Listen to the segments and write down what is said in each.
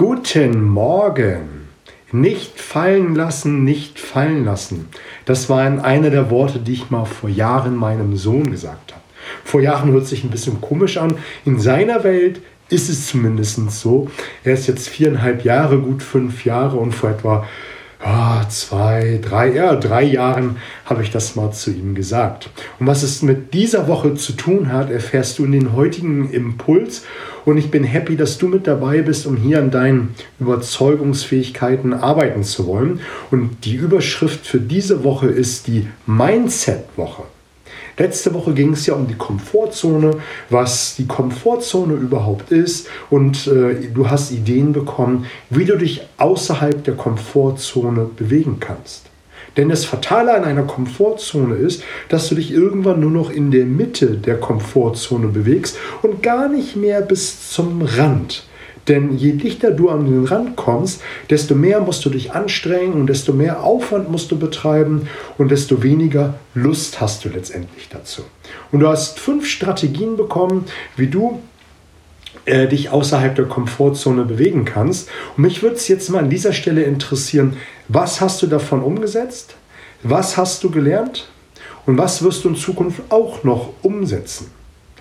Guten Morgen. Nicht fallen lassen, nicht fallen lassen. Das waren eine der Worte, die ich mal vor Jahren meinem Sohn gesagt habe. Vor Jahren hört sich ein bisschen komisch an. In seiner Welt ist es zumindest so. Er ist jetzt viereinhalb Jahre, gut fünf Jahre und vor etwa oh, zwei, drei, ja, drei Jahren habe ich das mal zu ihm gesagt. Und was es mit dieser Woche zu tun hat, erfährst du in den heutigen Impuls. Und ich bin happy, dass du mit dabei bist, um hier an deinen Überzeugungsfähigkeiten arbeiten zu wollen. Und die Überschrift für diese Woche ist die Mindset-Woche. Letzte Woche ging es ja um die Komfortzone, was die Komfortzone überhaupt ist und äh, du hast Ideen bekommen, wie du dich außerhalb der Komfortzone bewegen kannst. Denn das Fatale an einer Komfortzone ist, dass du dich irgendwann nur noch in der Mitte der Komfortzone bewegst und gar nicht mehr bis zum Rand. Denn je dichter du an den Rand kommst, desto mehr musst du dich anstrengen und desto mehr Aufwand musst du betreiben und desto weniger Lust hast du letztendlich dazu. Und du hast fünf Strategien bekommen, wie du äh, dich außerhalb der Komfortzone bewegen kannst. Und mich würde es jetzt mal an dieser Stelle interessieren, was hast du davon umgesetzt? Was hast du gelernt? Und was wirst du in Zukunft auch noch umsetzen?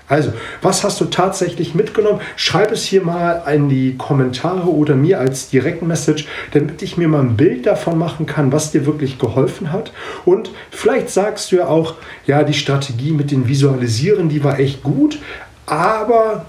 Also, was hast du tatsächlich mitgenommen? Schreib es hier mal in die Kommentare oder mir als Direktmessage, damit ich mir mal ein Bild davon machen kann, was dir wirklich geholfen hat. Und vielleicht sagst du ja auch, ja, die Strategie mit den Visualisieren, die war echt gut, aber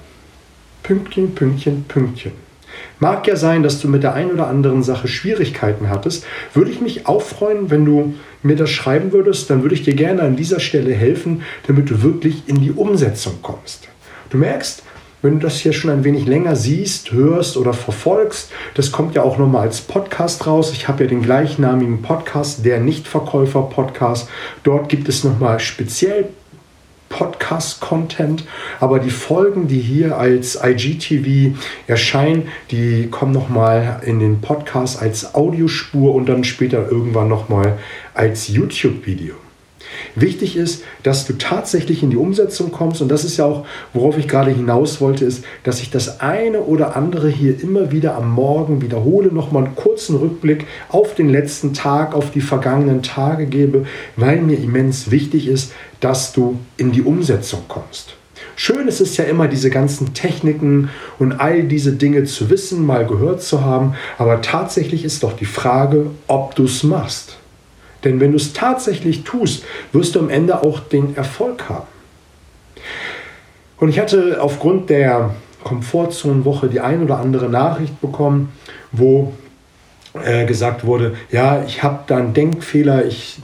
Pünktchen, Pünktchen, Pünktchen. Mag ja sein, dass du mit der einen oder anderen Sache Schwierigkeiten hattest. Würde ich mich auch freuen, wenn du mir das schreiben würdest, dann würde ich dir gerne an dieser Stelle helfen, damit du wirklich in die Umsetzung kommst. Du merkst, wenn du das hier schon ein wenig länger siehst, hörst oder verfolgst, das kommt ja auch nochmal als Podcast raus. Ich habe ja den gleichnamigen Podcast, der Nichtverkäufer-Podcast. Dort gibt es nochmal speziell Podcast-Content, aber die Folgen, die hier als IGTV erscheinen, die kommen nochmal in den Podcast als Audiospur und dann später irgendwann nochmal als YouTube-Video. Wichtig ist, dass du tatsächlich in die Umsetzung kommst und das ist ja auch, worauf ich gerade hinaus wollte, ist, dass ich das eine oder andere hier immer wieder am Morgen wiederhole, nochmal einen kurzen Rückblick auf den letzten Tag, auf die vergangenen Tage gebe, weil mir immens wichtig ist, dass du in die Umsetzung kommst. Schön ist es ja immer, diese ganzen Techniken und all diese Dinge zu wissen, mal gehört zu haben, aber tatsächlich ist doch die Frage, ob du es machst. Denn wenn du es tatsächlich tust, wirst du am Ende auch den Erfolg haben. Und ich hatte aufgrund der Komfortzonenwoche die ein oder andere Nachricht bekommen, wo äh, gesagt wurde, ja, ich habe da einen Denkfehler, ich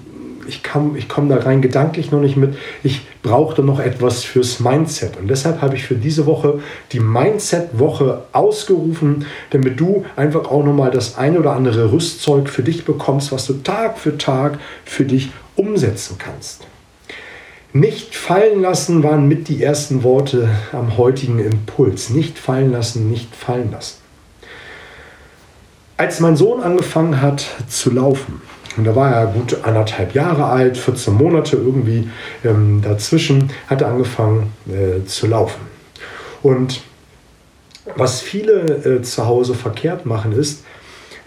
ich, ich komme da rein gedanklich noch nicht mit. Ich brauchte noch etwas fürs Mindset. Und deshalb habe ich für diese Woche die Mindset-Woche ausgerufen, damit du einfach auch nochmal das ein oder andere Rüstzeug für dich bekommst, was du Tag für Tag für dich umsetzen kannst. Nicht fallen lassen waren mit die ersten Worte am heutigen Impuls. Nicht fallen lassen, nicht fallen lassen. Als mein Sohn angefangen hat zu laufen, und da war er gut anderthalb Jahre alt, 14 Monate irgendwie ähm, dazwischen, hat er angefangen äh, zu laufen. Und was viele äh, zu Hause verkehrt machen ist,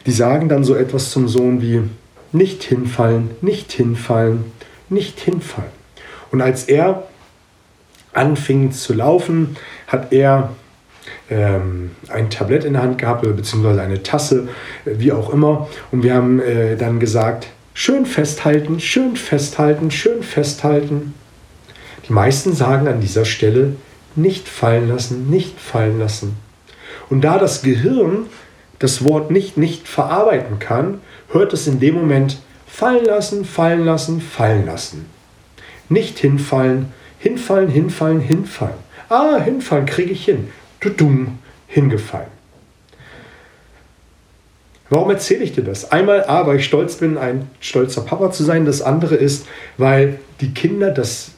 die sagen dann so etwas zum Sohn wie nicht hinfallen, nicht hinfallen, nicht hinfallen. Und als er anfing zu laufen, hat er ähm, ein Tablett in der Hand gehabt, beziehungsweise eine Tasse, äh, wie auch immer. Und wir haben äh, dann gesagt, schön festhalten, schön festhalten, schön festhalten. Die meisten sagen an dieser Stelle, nicht fallen lassen, nicht fallen lassen. Und da das Gehirn das Wort nicht nicht verarbeiten kann, hört es in dem Moment fallen lassen, fallen lassen, fallen lassen. Nicht hinfallen, hinfallen, hinfallen, hinfallen. Ah, hinfallen kriege ich hin dumm, hingefallen. Warum erzähle ich dir das? Einmal, A, weil ich stolz bin, ein stolzer Papa zu sein. Das andere ist, weil die Kinder das,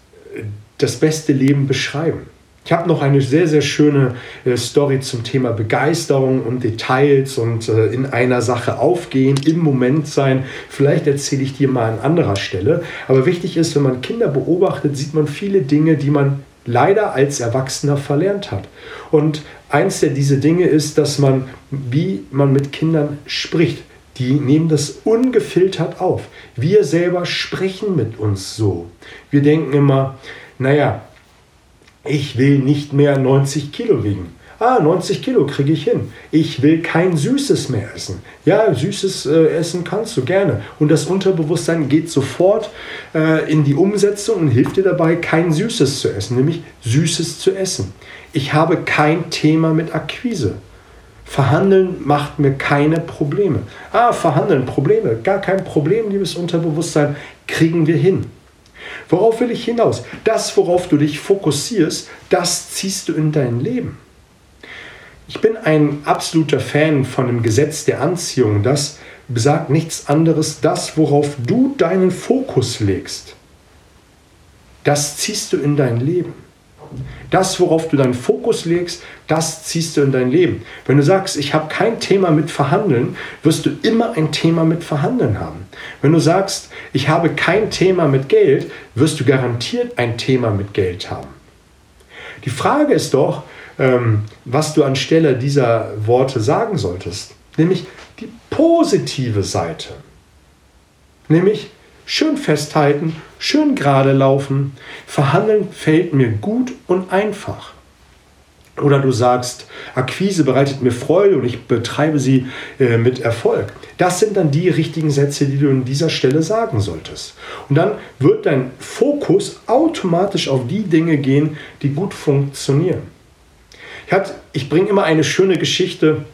das beste Leben beschreiben. Ich habe noch eine sehr, sehr schöne äh, Story zum Thema Begeisterung und Details und äh, in einer Sache aufgehen, im Moment sein. Vielleicht erzähle ich dir mal an anderer Stelle. Aber wichtig ist, wenn man Kinder beobachtet, sieht man viele Dinge, die man leider als Erwachsener verlernt hat. Und eins der diese Dinge ist, dass man, wie man mit Kindern spricht, die nehmen das ungefiltert auf. Wir selber sprechen mit uns so. Wir denken immer, naja, ich will nicht mehr 90 Kilo wiegen. Ah, 90 Kilo kriege ich hin. Ich will kein Süßes mehr essen. Ja, Süßes äh, essen kannst du gerne. Und das Unterbewusstsein geht sofort äh, in die Umsetzung und hilft dir dabei, kein Süßes zu essen, nämlich Süßes zu essen. Ich habe kein Thema mit Akquise. Verhandeln macht mir keine Probleme. Ah, verhandeln, Probleme, gar kein Problem, liebes Unterbewusstsein, kriegen wir hin. Worauf will ich hinaus? Das, worauf du dich fokussierst, das ziehst du in dein Leben. Ich bin ein absoluter Fan von dem Gesetz der Anziehung. Das besagt nichts anderes, das, worauf du deinen Fokus legst, das ziehst du in dein Leben. Das, worauf du deinen Fokus legst, das ziehst du in dein Leben. Wenn du sagst, ich habe kein Thema mit Verhandeln, wirst du immer ein Thema mit Verhandeln haben. Wenn du sagst, ich habe kein Thema mit Geld, wirst du garantiert ein Thema mit Geld haben. Die Frage ist doch, ähm, was du anstelle dieser Worte sagen solltest. Nämlich die positive Seite. Nämlich schön festhalten, schön gerade laufen. Verhandeln fällt mir gut und einfach. Oder du sagst, Akquise bereitet mir Freude und ich betreibe sie äh, mit Erfolg. Das sind dann die richtigen Sätze, die du an dieser Stelle sagen solltest. Und dann wird dein Fokus automatisch auf die Dinge gehen, die gut funktionieren. Ich bringe immer eine schöne Geschichte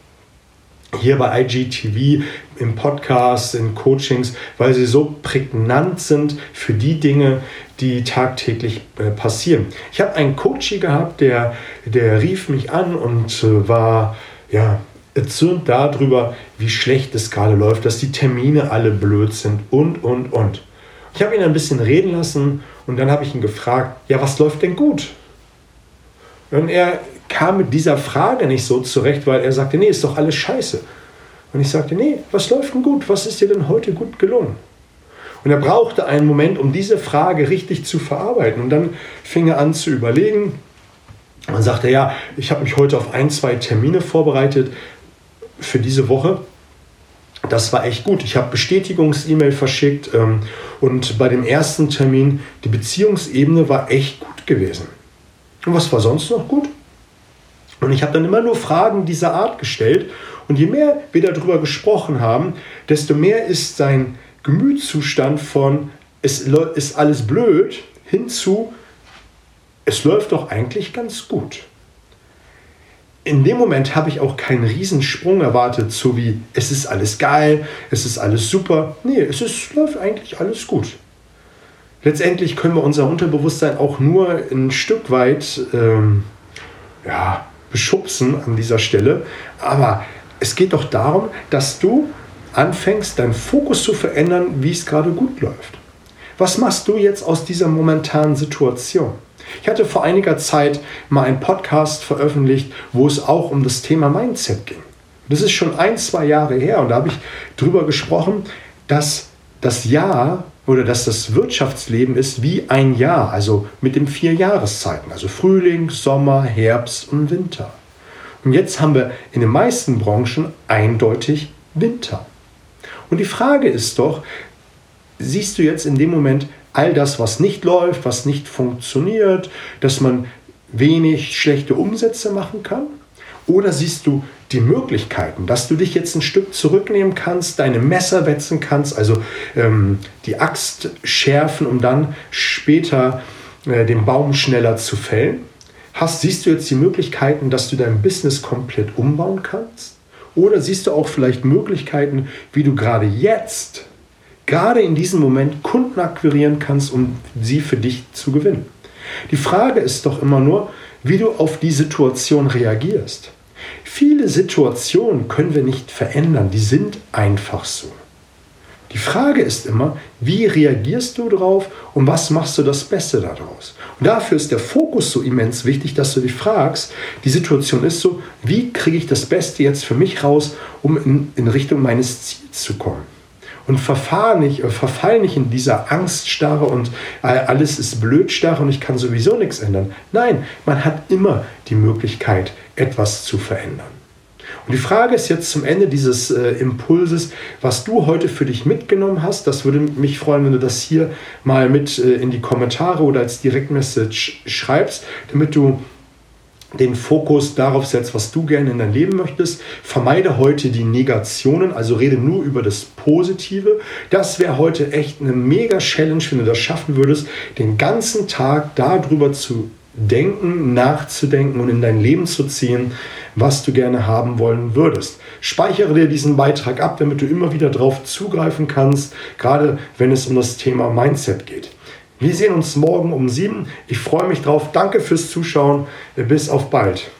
hier bei IGTV, im Podcast, in Coachings, weil sie so prägnant sind für die Dinge, die tagtäglich äh, passieren. Ich habe einen Coach gehabt, der, der rief mich an und äh, war ja, erzürnt darüber, wie schlecht es gerade läuft, dass die Termine alle blöd sind und, und, und. Ich habe ihn ein bisschen reden lassen und dann habe ich ihn gefragt, ja, was läuft denn gut? Und er kam mit dieser Frage nicht so zurecht, weil er sagte, nee, ist doch alles scheiße. Und ich sagte, nee, was läuft denn gut? Was ist dir denn heute gut gelungen? Und er brauchte einen Moment, um diese Frage richtig zu verarbeiten. Und dann fing er an zu überlegen. Und sagte, ja, ich habe mich heute auf ein, zwei Termine vorbereitet für diese Woche. Das war echt gut. Ich habe Bestätigungs-E-Mail verschickt ähm, und bei dem ersten Termin, die Beziehungsebene war echt gut gewesen. Und was war sonst noch gut? Und ich habe dann immer nur Fragen dieser Art gestellt. Und je mehr wir darüber gesprochen haben, desto mehr ist sein Gemütszustand von es ist alles blöd hinzu, es läuft doch eigentlich ganz gut. In dem Moment habe ich auch keinen Riesensprung erwartet, so wie es ist alles geil, es ist alles super. Nee, es ist, läuft eigentlich alles gut. Letztendlich können wir unser Unterbewusstsein auch nur ein Stück weit ähm, ja, beschubsen an dieser Stelle. Aber es geht doch darum, dass du anfängst, deinen Fokus zu verändern, wie es gerade gut läuft. Was machst du jetzt aus dieser momentanen Situation? Ich hatte vor einiger Zeit mal einen Podcast veröffentlicht, wo es auch um das Thema Mindset ging. Das ist schon ein, zwei Jahre her und da habe ich darüber gesprochen, dass das Jahr oder dass das Wirtschaftsleben ist wie ein Jahr, also mit den vier Jahreszeiten, also Frühling, Sommer, Herbst und Winter. Und jetzt haben wir in den meisten Branchen eindeutig Winter. Und die Frage ist doch, siehst du jetzt in dem Moment all das, was nicht läuft, was nicht funktioniert, dass man wenig schlechte Umsätze machen kann? Oder siehst du die Möglichkeiten, dass du dich jetzt ein Stück zurücknehmen kannst, deine Messer wetzen kannst, also ähm, die Axt schärfen, um dann später äh, den Baum schneller zu fällen? Hast, siehst du jetzt die Möglichkeiten, dass du dein Business komplett umbauen kannst? Oder siehst du auch vielleicht Möglichkeiten, wie du gerade jetzt, gerade in diesem Moment Kunden akquirieren kannst, um sie für dich zu gewinnen? Die Frage ist doch immer nur, wie du auf die Situation reagierst. Viele Situationen können wir nicht verändern, die sind einfach so. Die Frage ist immer, wie reagierst du darauf und was machst du das Beste daraus? Und dafür ist der Fokus so immens wichtig, dass du dich fragst, die Situation ist so, wie kriege ich das Beste jetzt für mich raus, um in, in Richtung meines Ziels zu kommen? Und verfahr nicht, äh, verfall nicht in dieser Angststarre und äh, alles ist Blödstarre und ich kann sowieso nichts ändern. Nein, man hat immer die Möglichkeit, etwas zu verändern. Und die Frage ist jetzt zum Ende dieses äh, Impulses, was du heute für dich mitgenommen hast. Das würde mich freuen, wenn du das hier mal mit äh, in die Kommentare oder als Direktmessage schreibst, damit du den Fokus darauf setzt, was du gerne in dein Leben möchtest. Vermeide heute die Negationen, also rede nur über das Positive. Das wäre heute echt eine mega Challenge, wenn du das schaffen würdest, den ganzen Tag darüber zu denken, nachzudenken und in dein Leben zu ziehen, was du gerne haben wollen würdest. Speichere dir diesen Beitrag ab, damit du immer wieder darauf zugreifen kannst, gerade wenn es um das Thema Mindset geht. Wir sehen uns morgen um sieben. Ich freue mich drauf. Danke fürs Zuschauen. Bis auf bald.